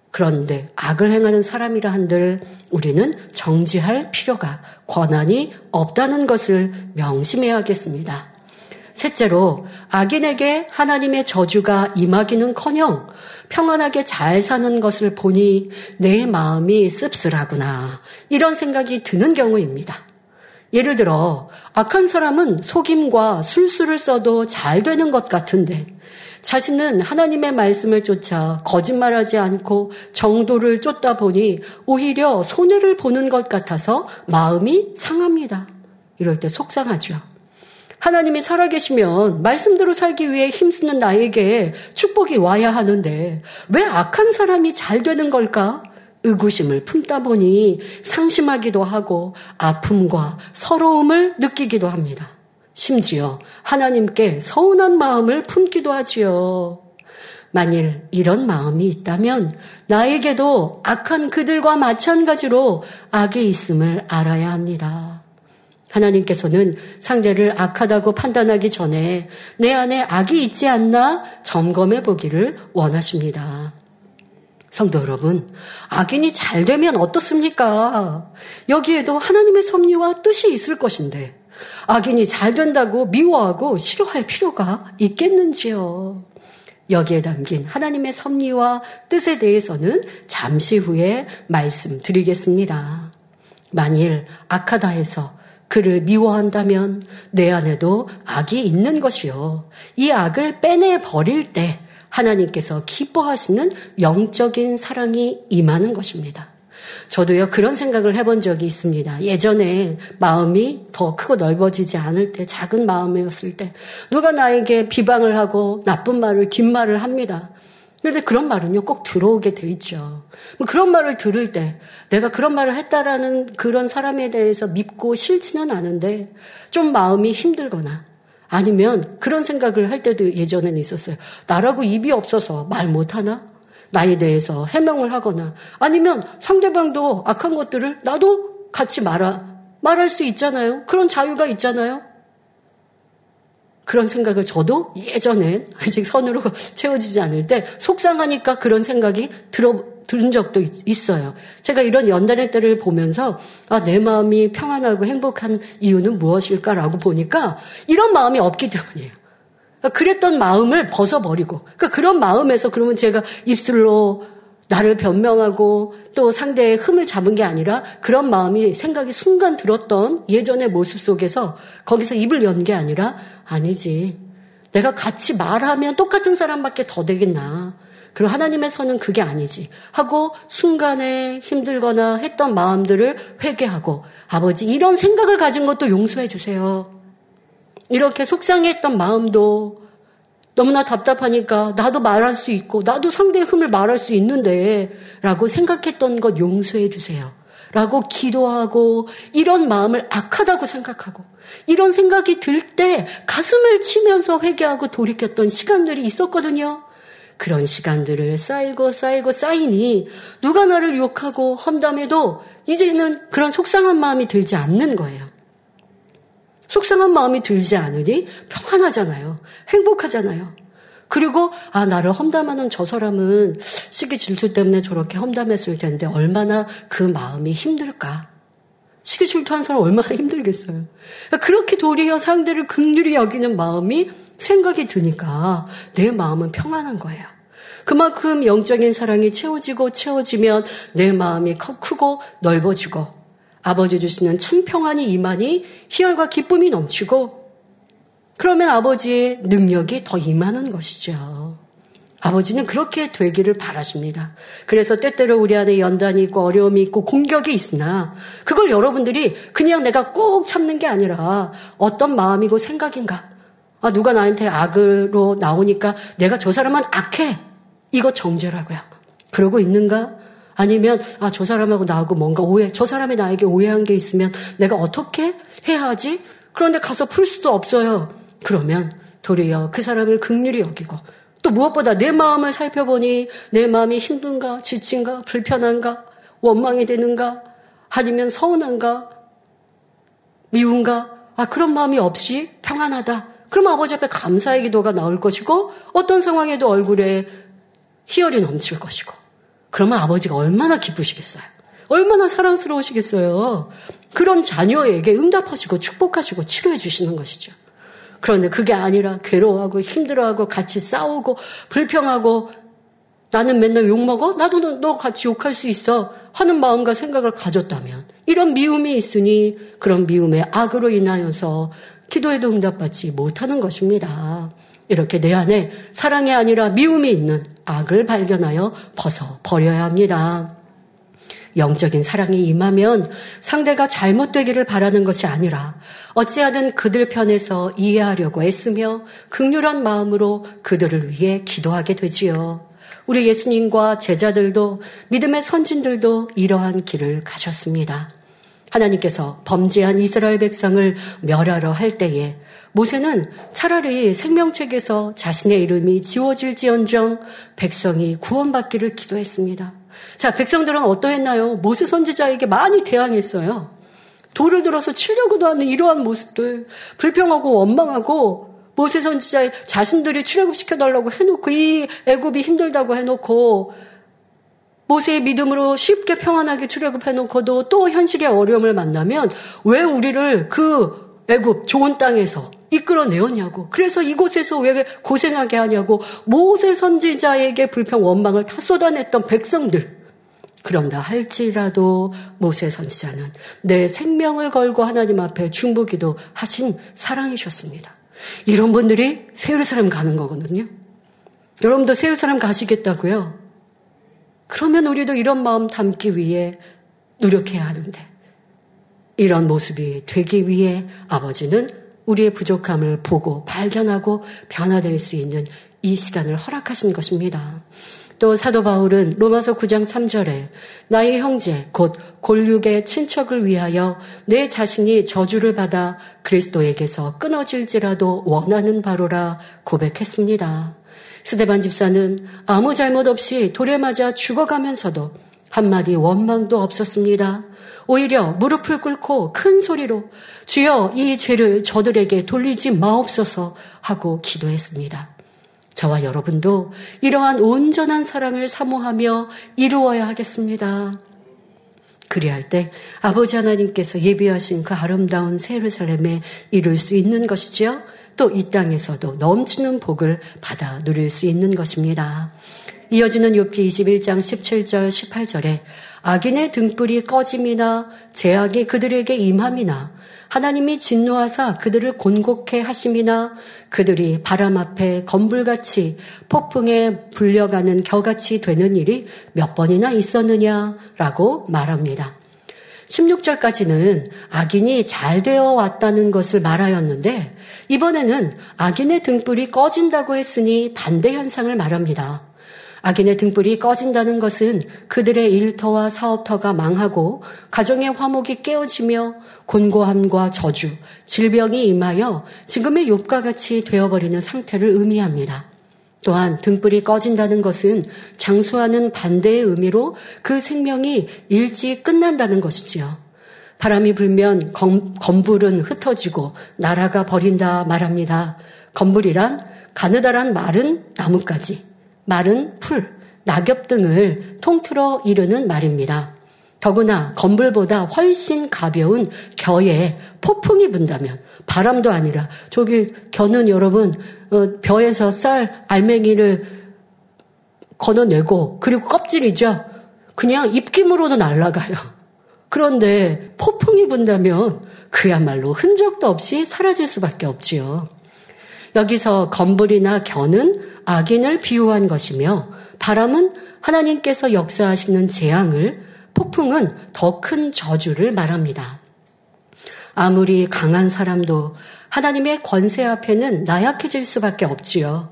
그런데 악을 행하는 사람이라 한들 우리는 정지할 필요가 권한이 없다는 것을 명심해야겠습니다. 셋째로 악인에게 하나님의 저주가 임하기는커녕 평안하게 잘 사는 것을 보니 내 마음이 씁쓸하구나 이런 생각이 드는 경우입니다. 예를 들어 악한 사람은 속임과 술수를 써도 잘 되는 것 같은데 자신은 하나님의 말씀을 쫓아 거짓말하지 않고 정도를 쫓다 보니 오히려 손해를 보는 것 같아서 마음이 상합니다. 이럴 때 속상하죠. 하나님이 살아계시면 말씀대로 살기 위해 힘쓰는 나에게 축복이 와야 하는데 왜 악한 사람이 잘 되는 걸까? 의구심을 품다 보니 상심하기도 하고 아픔과 서러움을 느끼기도 합니다. 심지어 하나님께 서운한 마음을 품기도 하지요. 만일 이런 마음이 있다면 나에게도 악한 그들과 마찬가지로 악이 있음을 알아야 합니다. 하나님께서는 상대를 악하다고 판단하기 전에 내 안에 악이 있지 않나 점검해 보기를 원하십니다. 성도 여러분, 악인이 잘 되면 어떻습니까? 여기에도 하나님의 섭리와 뜻이 있을 것인데, 악인이 잘 된다고 미워하고 싫어할 필요가 있겠는지요? 여기에 담긴 하나님의 섭리와 뜻에 대해서는 잠시 후에 말씀드리겠습니다. 만일 악하다 해서 그를 미워한다면 내 안에도 악이 있는 것이요. 이 악을 빼내 버릴 때 하나님께서 기뻐하시는 영적인 사랑이 임하는 것입니다. 저도요, 그런 생각을 해본 적이 있습니다. 예전에 마음이 더 크고 넓어지지 않을 때, 작은 마음이었을 때, 누가 나에게 비방을 하고 나쁜 말을, 뒷말을 합니다. 그런데 그런 말은요, 꼭 들어오게 돼 있죠. 뭐 그런 말을 들을 때, 내가 그런 말을 했다라는 그런 사람에 대해서 믿고 싫지는 않은데, 좀 마음이 힘들거나, 아니면 그런 생각을 할 때도 예전에는 있었어요. 나라고 입이 없어서 말 못하나? 나에 대해서 해명을 하거나 아니면 상대방도 악한 것들을 나도 같이 말하, 말할 수 있잖아요. 그런 자유가 있잖아요. 그런 생각을 저도 예전에 아직 선으로 채워지지 않을 때 속상하니까 그런 생각이 들어 들은 적도 있 어요. 제가 이런 연단의 때를 보면서 아, 내 마음이 평안하고 행복한 이유는 무엇일까라고 보니까 이런 마음이 없기 때문이에요. 그러니까 그랬던 마음을 벗어버리고 그러니까 그런 마음에서 그러면 제가 입술로 나를 변명하고 또 상대의 흠을 잡은 게 아니라 그런 마음이 생각이 순간 들었던 예전의 모습 속에서 거기서 입을 연 게 아니라 아니지. 내가 같이 말하면 똑같은 사람밖에 더 되겠나. 그럼 하나님의 선은 그게 아니지. 하고 순간에 힘들거나 했던 마음들을 회개하고 아버지 이런 생각을 가진 것도 용서해 주세요. 이렇게 속상했던 마음도 너무나 답답하니까 나도 말할 수 있고 나도 상대의 흠을 말할 수 있는데 라고 생각했던 것 용서해 주세요. 라고 기도하고 이런 마음을 악하다고 생각하고 이런 생각이 들 때 가슴을 치면서 회개하고 돌이켰던 시간들이 있었거든요. 그런 시간들을 쌓이고 쌓이고 쌓이니 누가 나를 욕하고 험담해도 이제는 그런 속상한 마음이 들지 않는 거예요. 속상한 마음이 들지 않으니 평안하잖아요. 행복하잖아요. 그리고 아 나를 험담하는 저 사람은 시기 질투 때문에 저렇게 험담했을 텐데 얼마나 그 마음이 힘들까. 시기 질투한 사람 얼마나 힘들겠어요. 그렇게 도리어 상대를 극률히 여기는 마음이 생각이 드니까 내 마음은 평안한 거예요. 그만큼 영적인 사랑이 채워지고 채워지면 내 마음이 크고 넓어지고 아버지 주시는 참 평안이 임하니 희열과 기쁨이 넘치고 그러면 아버지의 능력이 더 임하는 것이죠. 아버지는 그렇게 되기를 바라십니다. 그래서 때때로 우리 안에 연단이 있고 어려움이 있고 공격이 있으나 그걸 여러분들이 그냥 내가 꼭 참는 게 아니라 어떤 마음이고 생각인가. 아, 누가 나한테 악으로 나오니까 내가 저 사람은 악해. 이거 정죄라고요. 그러고 있는가? 아니면 아 저 사람하고 나하고 뭔가 오해, 저 사람이 나에게 오해한 게 있으면 내가 어떻게 해야 하지? 그런데 가서 풀 수도 없어요. 그러면 도리어 그 사람을 극률히 여기고 또 무엇보다 내 마음을 살펴보니 내 마음이 힘든가, 지친가, 불편한가, 원망이 되는가, 아니면 서운한가, 미운가, 아, 그런 마음이 없이 평안하다. 그럼 아버지 앞에 감사의 기도가 나올 것이고, 어떤 상황에도 얼굴에 희열이 넘칠 것이고, 그러면 아버지가 얼마나 기쁘시겠어요? 얼마나 사랑스러우시겠어요? 그런 자녀에게 응답하시고 축복하시고 치료해 주시는 것이죠. 그런데 그게 아니라 괴로워하고 힘들어하고 같이 싸우고 불평하고 나는 맨날 욕먹어? 나도 너 같이 욕할 수 있어. 하는 마음과 생각을 가졌다면 이런 미움이 있으니 그런 미움의 악으로 인하여서 기도에도 응답받지 못하는 것입니다. 이렇게 내 안에 사랑이 아니라 미움이 있는 악을 발견하여 벗어 버려야 합니다. 영적인 사랑이 임하면 상대가 잘못되기를 바라는 것이 아니라 어찌하든 그들 편에서 이해하려고 애쓰며 극률한 마음으로 그들을 위해 기도하게 되지요. 우리 예수님과 제자들도 믿음의 선진들도 이러한 길을 가셨습니다. 하나님께서 범죄한 이스라엘 백성을 멸하러 할 때에 모세는 차라리 생명책에서 자신의 이름이 지워질지언정 백성이 구원받기를 기도했습니다. 자, 백성들은 어떠했나요? 모세 선지자에게 많이 대항했어요. 돌을 들어서 치려고도 하는 이러한 모습들, 불평하고 원망하고 모세 선지자의 자신들이 출애굽 시켜달라고 해놓고 이 애굽이 힘들다고 해놓고 모세의 믿음으로 쉽게 평안하게 출애굽해놓고도 또 현실의 어려움을 만나면 왜 우리를 그 애굽 좋은 땅에서 이끌어내었냐고. 그래서 이곳에서 왜 고생하게 하냐고. 모세 선지자에게 불평 원망을 다 쏟아냈던 백성들. 그런다 할지라도 모세 선지자는 내 생명을 걸고 하나님 앞에 중보기도 하신 사랑이셨습니다. 이런 분들이 세울 사람 가는 거거든요. 여러분도 세울 사람 가시겠다고요? 그러면 우리도 이런 마음 담기 위해 노력해야 하는데 이런 모습이 되기 위해 아버지는 우리의 부족함을 보고 발견하고 변화될 수 있는 이 시간을 허락하신 것입니다. 또 사도 바울은 로마서 9장 3절에 나의 형제 곧 골육의 친척을 위하여 내 자신이 저주를 받아 그리스도에게서 끊어질지라도 원하는 바로라 고백했습니다. 스데반 집사는 아무 잘못 없이 돌에 맞아 죽어가면서도 한마디 원망도 없었습니다. 오히려 무릎을 꿇고 큰 소리로 주여 이 죄를 저들에게 돌리지 마옵소서 하고 기도했습니다. 저와 여러분도 이러한 온전한 사랑을 사모하며 이루어야 하겠습니다. 그리할 때 아버지 하나님께서 예비하신 그 아름다운 세르살렘에 이룰 수 있는 것이지요. 또 이 땅에서도 넘치는 복을 받아 누릴 수 있는 것입니다. 이어지는 욥기 21장 17절 18절에 악인의 등불이 꺼짐이나 제약이 그들에게 임함이나 하나님이 진노하사 그들을 곤곡해 하심이나 그들이 바람 앞에 건불같이 폭풍에 불려가는 겨같이 되는 일이 몇 번이나 있었느냐라고 말합니다. 16절까지는 악인이 잘 되어 왔다는 것을 말하였는데 이번에는 악인의 등불이 꺼진다고 했으니 반대 현상을 말합니다. 악인의 등불이 꺼진다는 것은 그들의 일터와 사업터가 망하고 가정의 화목이 깨어지며 곤고함과 저주, 질병이 임하여 지금의 욕과 같이 되어버리는 상태를 의미합니다. 또한 등불이 꺼진다는 것은 장수하는 반대의 의미로 그 생명이 일찍 끝난다는 것이지요. 바람이 불면 검, 검불은 흩어지고 나라가 버린다 말합니다. 검불이란 가느다란 마른 나뭇가지, 마른 풀, 낙엽 등을 통틀어 이르는 말입니다. 더구나 건불보다 훨씬 가벼운 겨에 폭풍이 분다면 바람도 아니라 저기 겨는 여러분 어, 벼에서 쌀 알맹이를 걷어내고 그리고 껍질이죠. 그냥 입김으로도 날아가요. 그런데 폭풍이 분다면 그야말로 흔적도 없이 사라질 수밖에 없지요. 여기서 건불이나 겨는 악인을 비유한 것이며 바람은 하나님께서 역사하시는 재앙을 폭풍은 더 큰 저주를 말합니다. 아무리 강한 사람도 하나님의 권세 앞에는 나약해질 수밖에 없지요.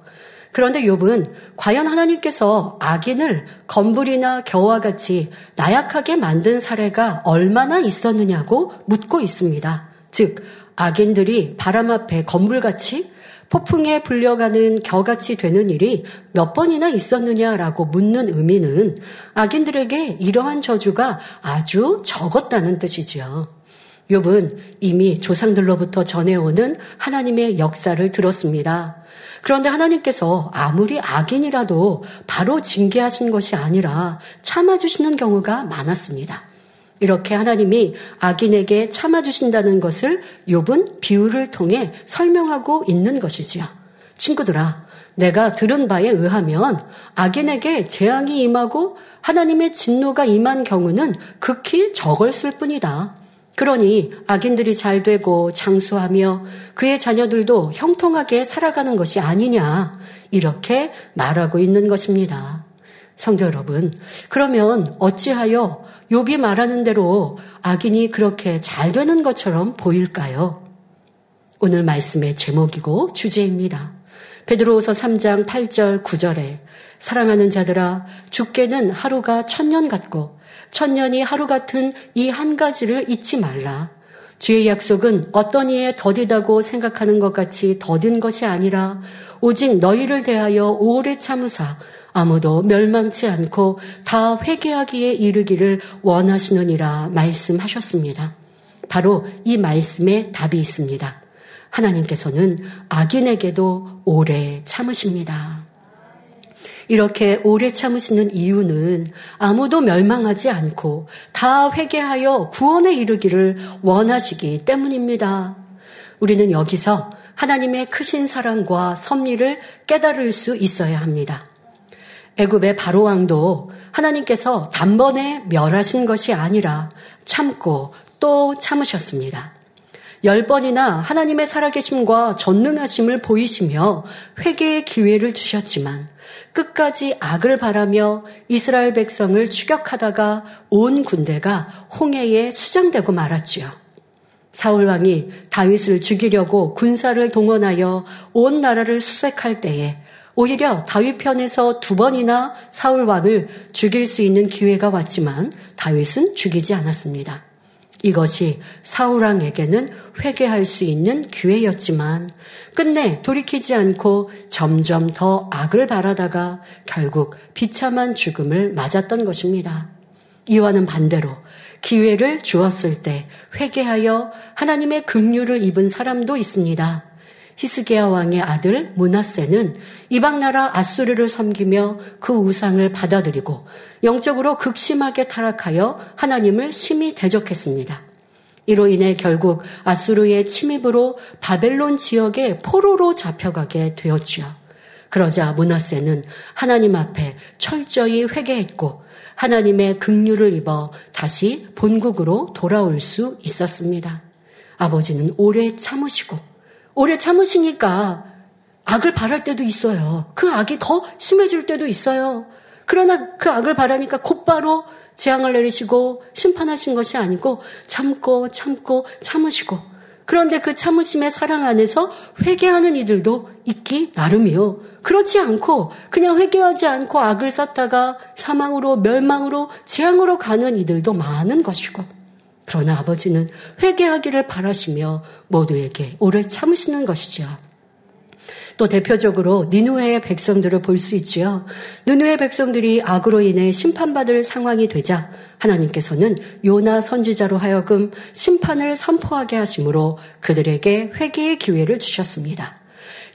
그런데 욥은 과연 하나님께서 악인을 건불이나 겨와 같이 나약하게 만든 사례가 얼마나 있었느냐고 묻고 있습니다. 즉 악인들이 바람 앞에 건불같이 폭풍에 불려가는 겨같이 되는 일이 몇 번이나 있었느냐라고 묻는 의미는 악인들에게 이러한 저주가 아주 적었다는 뜻이지요. 욥은 이미 조상들로부터 전해오는 하나님의 역사를 들었습니다. 그런데 하나님께서 아무리 악인이라도 바로 징계하신 것이 아니라 참아주시는 경우가 많았습니다. 이렇게 하나님이 악인에게 참아주신다는 것을 욥은 비유를 통해 설명하고 있는 것이지요. 친구들아, 내가 들은 바에 의하면 악인에게 재앙이 임하고 하나님의 진노가 임한 경우는 극히 적었을 뿐이다. 그러니 악인들이 잘 되고 장수하며 그의 자녀들도 형통하게 살아가는 것이 아니냐. 이렇게 말하고 있는 것입니다. 성도 여러분, 그러면 어찌하여 욥이 말하는 대로 악인이 그렇게 잘 되는 것처럼 보일까요? 오늘 말씀의 제목이고 주제입니다. 베드로후서 3장 8절 9절에 사랑하는 자들아 죽게는 하루가 천년 같고 천년이 하루 같은 이 한 가지를 잊지 말라. 주의 약속은 어떤 이에 더디다고 생각하는 것 같이 더딘 것이 아니라 오직 너희를 대하여 오래 참으사 아무도 멸망치 않고 다 회개하기에 이르기를 원하시느니라 말씀하셨습니다. 바로 이 말씀에 답이 있습니다. 하나님께서는 악인에게도 오래 참으십니다. 이렇게 오래 참으시는 이유는 아무도 멸망하지 않고 다 회개하여 구원에 이르기를 원하시기 때문입니다. 우리는 여기서 하나님의 크신 사랑과 섭리를 깨달을 수 있어야 합니다. 애굽의 바로 왕도 하나님께서 단번에 멸하신 것이 아니라 참고 또 참으셨습니다. 열 번이나 하나님의 살아계심과 전능하심을 보이시며 회개의 기회를 주셨지만 끝까지 악을 바라며 이스라엘 백성을 추격하다가 온 군대가 홍해에 수장되고 말았지요. 사울 왕이 다윗을 죽이려고 군사를 동원하여 온 나라를 수색할 때에 오히려 다윗 편에서 두 번이나 사울 왕을 죽일 수 있는 기회가 왔지만 다윗은 죽이지 않았습니다. 이것이 사우랑에게는 회개할 수 있는 기회였지만 끝내 돌이키지 않고 점점 더 악을 바라다가 결국 비참한 죽음을 맞았던 것입니다. 이와는 반대로 기회를 주었을 때 회개하여 하나님의 긍휼을 입은 사람도 있습니다. 히스기야 왕의 아들 문하세는 이방 나라 아수르를 섬기며 그 우상을 받아들이고 영적으로 극심하게 타락하여 하나님을 심히 대적했습니다. 이로 인해 결국 아수르의 침입으로 바벨론 지역에 포로로 잡혀가게 되었지요. 그러자 문하세는 하나님 앞에 철저히 회개했고 하나님의 긍휼을 입어 다시 본국으로 돌아올 수 있었습니다. 아버지는 오래 참으시고 오래 참으시니까 악을 바랄 때도 있어요. 그 악이 더 심해질 때도 있어요. 그러나 그 악을 바라니까 곧바로 재앙을 내리시고 심판하신 것이 아니고 참고 참고 참으시고 그런데 그 참으심의 사랑 안에서 회개하는 이들도 있기 나름이요. 그렇지 않고 그냥 회개하지 않고 악을 쌓다가 사망으로 멸망으로 재앙으로 가는 이들도 많은 것이고 그러나 아버지는 회개하기를 바라시며 모두에게 오래 참으시는 것이지요. 또 대표적으로 니누의 백성들을 볼 수 있지요. 니누의 백성들이 악으로 인해 심판받을 상황이 되자 하나님께서는 요나 선지자로 하여금 심판을 선포하게 하심으로 그들에게 회개의 기회를 주셨습니다.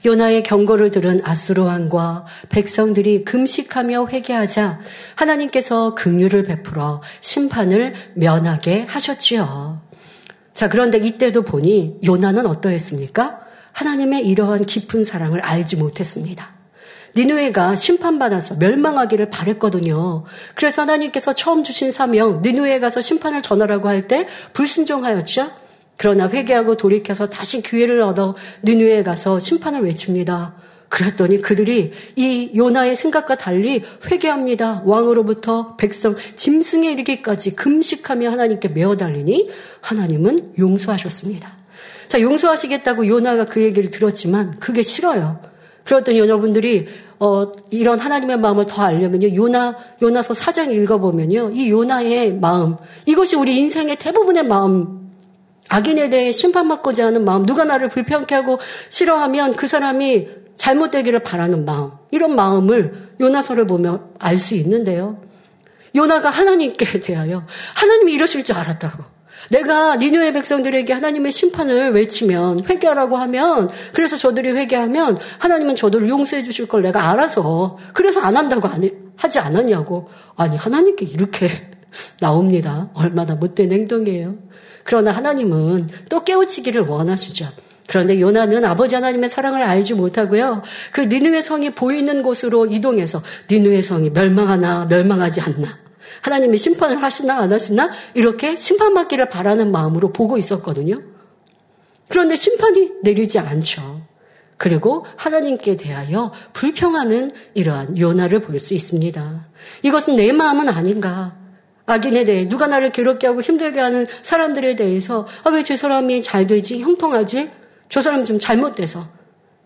요나의 경고를 들은 아수르 왕과 백성들이 금식하며 회개하자 하나님께서 긍휼을 베풀어 심판을 면하게 하셨지요. 자, 그런데 이때도 보니 요나는 어떠했습니까? 하나님의 이러한 깊은 사랑을 알지 못했습니다. 니누에가 심판받아서 멸망하기를 바랬거든요. 그래서 하나님께서 처음 주신 사명, 니누에 가서 심판을 전하라고 할 때 불순종하였죠. 그러나 회개하고 돌이켜서 다시 기회를 얻어 느누에 가서 심판을 외칩니다. 그랬더니 그들이 이 요나의 생각과 달리 회개합니다. 왕으로부터 백성 짐승에 이르기까지 금식하며 하나님께 메어 달리니 하나님은 용서하셨습니다. 자, 용서하시겠다고 요나가 그 얘기를 들었지만 그게 싫어요. 그랬더니 여러분들이 어, 이런 하나님의 마음을 더 알려면요. 요나, 요나서 사장 읽어보면요. 이 요나의 마음, 이것이 우리 인생의 대부분의 마음 악인에 대해 심판받고자 하는 마음, 누가 나를 불편케 하고 싫어하면 그 사람이 잘못되기를 바라는 마음, 이런 마음을 요나서를 보면 알 수 있는데요. 요나가 하나님께 대하여 하나님이 이러실 줄 알았다고. 내가 니누의 백성들에게 하나님의 심판을 외치면 회개하라고 하면 그래서 저들이 회개하면 하나님은 저들을 용서해 주실 걸 내가 알아서 그래서 안 한다고 안 해, 하지 않았냐고. 아니 하나님께 이렇게 나옵니다. 얼마나 못된 행동이에요. 그러나 하나님은 또 깨우치기를 원하시죠. 그런데 요나는 아버지 하나님의 사랑을 알지 못하고요. 그 니누의 성이 보이는 곳으로 이동해서 니누의 성이 멸망하나 멸망하지 않나. 하나님이 심판을 하시나 안 하시나 이렇게 심판받기를 바라는 마음으로 보고 있었거든요. 그런데 심판이 내리지 않죠. 그리고 하나님께 대하여 불평하는 이러한 요나를 볼 수 있습니다. 이것은 내 마음은 아닌가. 악인에 대해 누가 나를 괴롭게 하고 힘들게 하는 사람들에 대해서 아, 왜 저 사람이 잘 되지? 형통하지? 저 사람 좀 잘못돼서.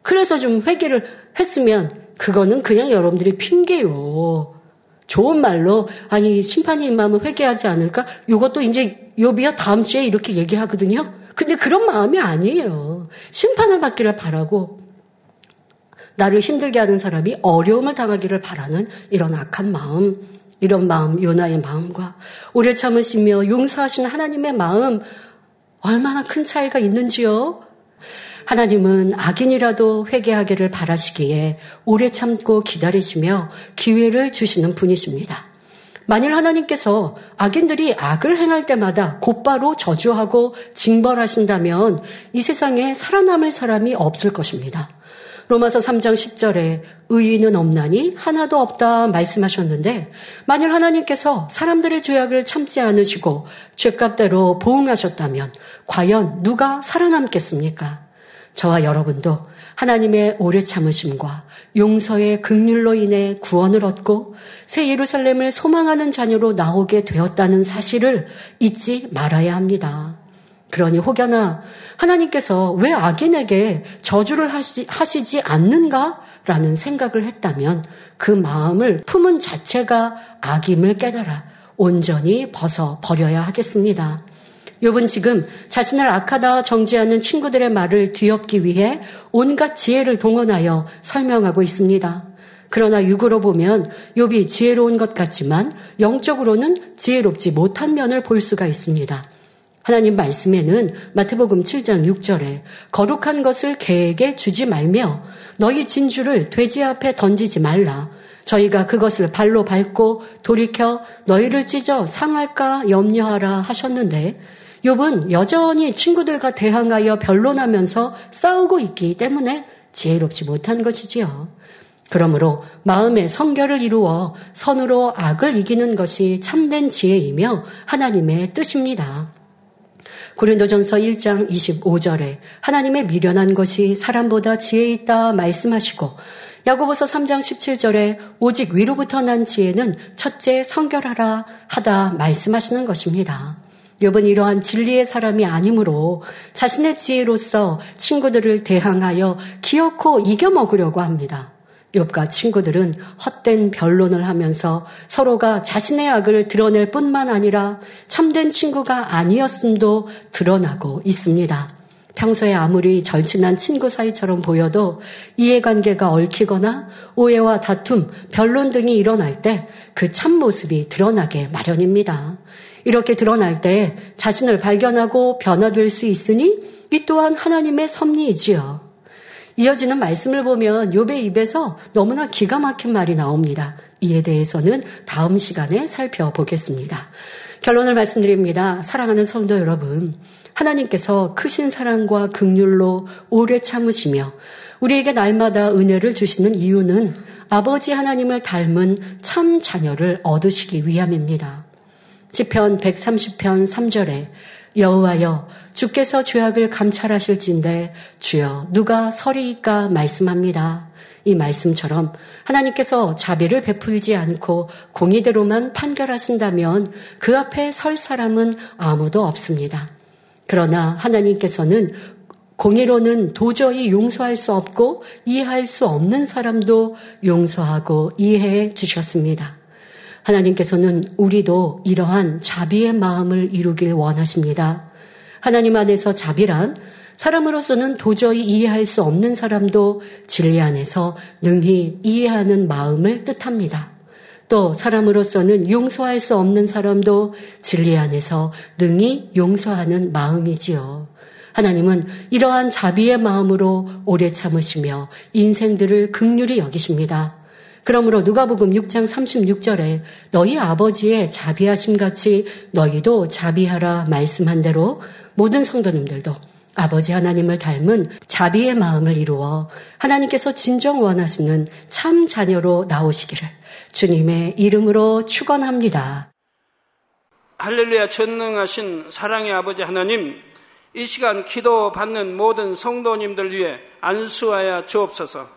그래서 좀 회개를 했으면 그거는 그냥 여러분들이 핑계요. 좋은 말로 아니 심판이 마음은 회개하지 않을까? 이것도 이제 요비야 다음 주에 이렇게 얘기하거든요. 근데 그런 마음이 아니에요. 심판을 받기를 바라고 나를 힘들게 하는 사람이 어려움을 당하기를 바라는 이런 악한 마음. 이런 마음, 요나의 마음과 오래 참으시며 용서하신 하나님의 마음 얼마나 큰 차이가 있는지요? 하나님은 악인이라도 회개하기를 바라시기에 오래 참고 기다리시며 기회를 주시는 분이십니다. 만일 하나님께서 악인들이 악을 행할 때마다 곧바로 저주하고 징벌하신다면 이 세상에 살아남을 사람이 없을 것입니다. 로마서 3장 10절에 의인은 없나니 하나도 없다 말씀하셨는데 만일 하나님께서 사람들의 죄악을 참지 않으시고 죄값대로 보응하셨다면 과연 누가 살아남겠습니까? 저와 여러분도 하나님의 오래 참으심과 용서의 극률로 인해 구원을 얻고 새 예루살렘을 소망하는 자녀로 나오게 되었다는 사실을 잊지 말아야 합니다. 그러니 혹여나 하나님께서 왜 악인에게 저주를 하시, 하시지 않는가라는 생각을 했다면 그 마음을 품은 자체가 악임을 깨달아 온전히 벗어 버려야 하겠습니다. 욥은 지금 자신을 악하다 정지하는 친구들의 말을 뒤엎기 위해 온갖 지혜를 동원하여 설명하고 있습니다. 그러나 육으로 보면 욥이 지혜로운 것 같지만 영적으로는 지혜롭지 못한 면을 볼 수가 있습니다. 하나님 말씀에는 마태복음 7장 6절에 거룩한 것을 개에게 주지 말며 너희 진주를 돼지 앞에 던지지 말라. 저희가 그것을 발로 밟고 돌이켜 너희를 찢어 상할까 염려하라 하셨는데 욥은 여전히 친구들과 대항하여 변론하면서 싸우고 있기 때문에 지혜롭지 못한 것이지요. 그러므로 마음의 성결을 이루어 선으로 악을 이기는 것이 참된 지혜이며 하나님의 뜻입니다. 고린도전서 1장 25절에 하나님의 미련한 것이 사람보다 지혜 있다 말씀하시고 야고보서 3장 17절에 오직 위로부터 난 지혜는 첫째 성결하라 하다 말씀하시는 것입니다. 욥은 이러한 진리의 사람이 아니므로 자신의 지혜로서 친구들을 대항하여 기어코 이겨먹으려고 합니다. 욥과 친구들은 헛된 변론을 하면서 서로가 자신의 악을 드러낼 뿐만 아니라 참된 친구가 아니었음도 드러나고 있습니다. 평소에 아무리 절친한 친구 사이처럼 보여도 이해관계가 얽히거나 오해와 다툼, 변론 등이 일어날 때 그 참모습이 드러나게 마련입니다. 이렇게 드러날 때 자신을 발견하고 변화될 수 있으니 이 또한 하나님의 섭리이지요. 이어지는 말씀을 보면 욥의 입에서 너무나 기가 막힌 말이 나옵니다. 이에 대해서는 다음 시간에 살펴보겠습니다. 결론을 말씀드립니다. 사랑하는 성도 여러분, 하나님께서 크신 사랑과 극률로 오래 참으시며 우리에게 날마다 은혜를 주시는 이유는 아버지 하나님을 닮은 참 자녀를 얻으시기 위함입니다. 시편 130편 3절에 여호와여 주께서 죄악을 감찰하실진데 주여 누가 서리이까 말씀합니다. 이 말씀처럼 하나님께서 자비를 베풀지 않고 공의대로만 판결하신다면 그 앞에 설 사람은 아무도 없습니다. 그러나 하나님께서는 공의로는 도저히 용서할 수 없고 이해할 수 없는 사람도 용서하고 이해해 주셨습니다. 하나님께서는 우리도 이러한 자비의 마음을 이루길 원하십니다. 하나님 안에서 자비란 사람으로서는 도저히 이해할 수 없는 사람도 진리 안에서 능히 이해하는 마음을 뜻합니다. 또 사람으로서는 용서할 수 없는 사람도 진리 안에서 능히 용서하는 마음이지요. 하나님은 이러한 자비의 마음으로 오래 참으시며 인생들을 극률히 여기십니다. 그러므로 누가복음 6장 36절에 너희 아버지의 자비하심 같이 너희도 자비하라 말씀한 대로 모든 성도님들도 아버지 하나님을 닮은 자비의 마음을 이루어 하나님께서 진정 원하시는 참 자녀로 나오시기를 주님의 이름으로 축원합니다.
할렐루야 전능하신 사랑의 아버지 하나님 이 시간 기도 받는 모든 성도님들 위해 안수하여 주옵소서.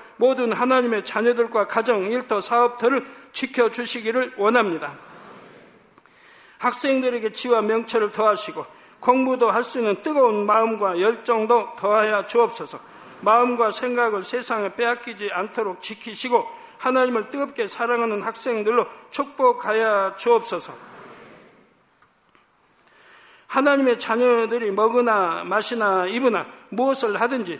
모든 하나님의 자녀들과 가정, 일터, 사업들을 지켜주시기를 원합니다. 학생들에게 지와 명철을 더하시고 공부도 할 수 있는 뜨거운 마음과 열정도 더하여 주옵소서. 마음과 생각을 세상에 빼앗기지 않도록 지키시고 하나님을 뜨겁게 사랑하는 학생들로 축복하여 주옵소서. 하나님의 자녀들이 먹으나 마시나 입으나 무엇을 하든지